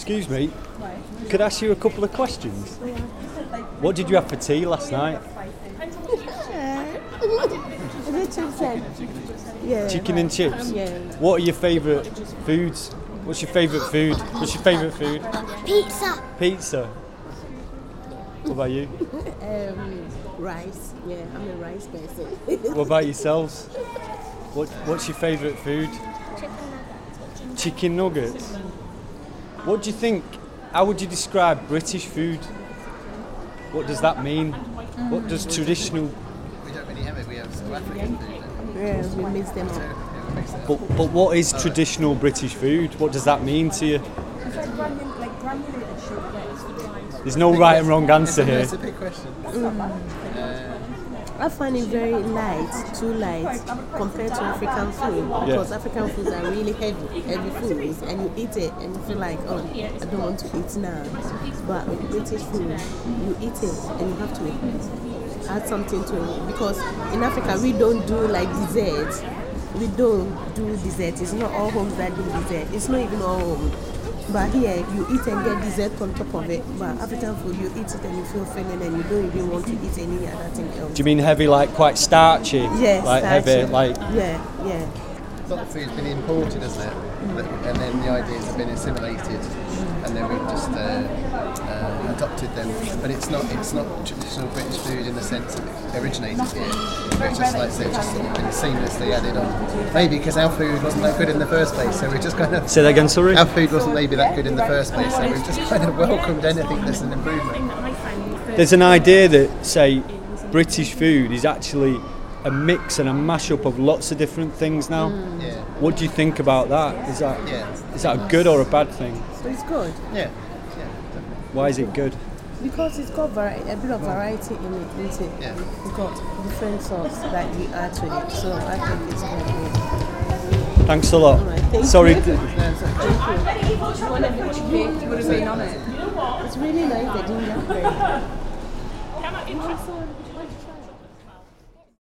Excuse me, could I ask you a couple of questions? What did you have for tea last night? Yeah. Chicken and chips? Yeah. What are your favourite foods? What's your favourite food? What's your favourite food? Pizza. Pizza. What about you? Um, rice. Yeah, I'm a rice person. What about yourselves? What, what's your favourite food? Chicken nuggets. What do you think? How would you describe British food? What does that mean? What does traditional? We don't really have it. We have South African food. yeah, we mix them up. Yeah, we mix it. But, but what is traditional British food? What does that mean to you? There's no right and wrong answer here. It's a big question. Mm. Uh, I find it very light, too light compared to African food because African foods are really heavy, heavy foods, and you eat it and you feel like, oh, I don't want to eat now. But with British food, you eat it and you have to add something to it because in Africa we don't do like dessert. We don't do dessert. It's not all homes that do dessert. It's not even all homes. But here, you eat and get dessert on top of it. But African food, you eat it and you feel filling and you don't even want to eat any other thing else. Do you mean heavy, like quite starchy? Yes, Like heavy, like Yeah, yeah. A lot of food's been imported, hasn't it? And then the ideas have been assimilated, and then we've just uh, uh, adopted them. But it's not it's not traditional British food in the sense that it originated here. It's just like I said, just sort of been seamlessly added on. Maybe because our food wasn't that good in the first place, so we're just kind of Say that again, sorry. our food wasn't maybe that good in the first place, so we've just kind of welcomed anything that's an improvement. There's an idea that say British food is actually a mix and a mashup of lots of different things now. Mm. Yeah, What do you think about that? Is that yeah, is that a good or a bad thing? So it's good yeah, yeah. Why is it good? because it's got vari- a bit of variety in it, isn't it? Yeah. It's got different sauce that you add to it. So I think it's quite good. Thanks a lot. Alright, thank Sorry. you. d- It's really nice, the ginger bread.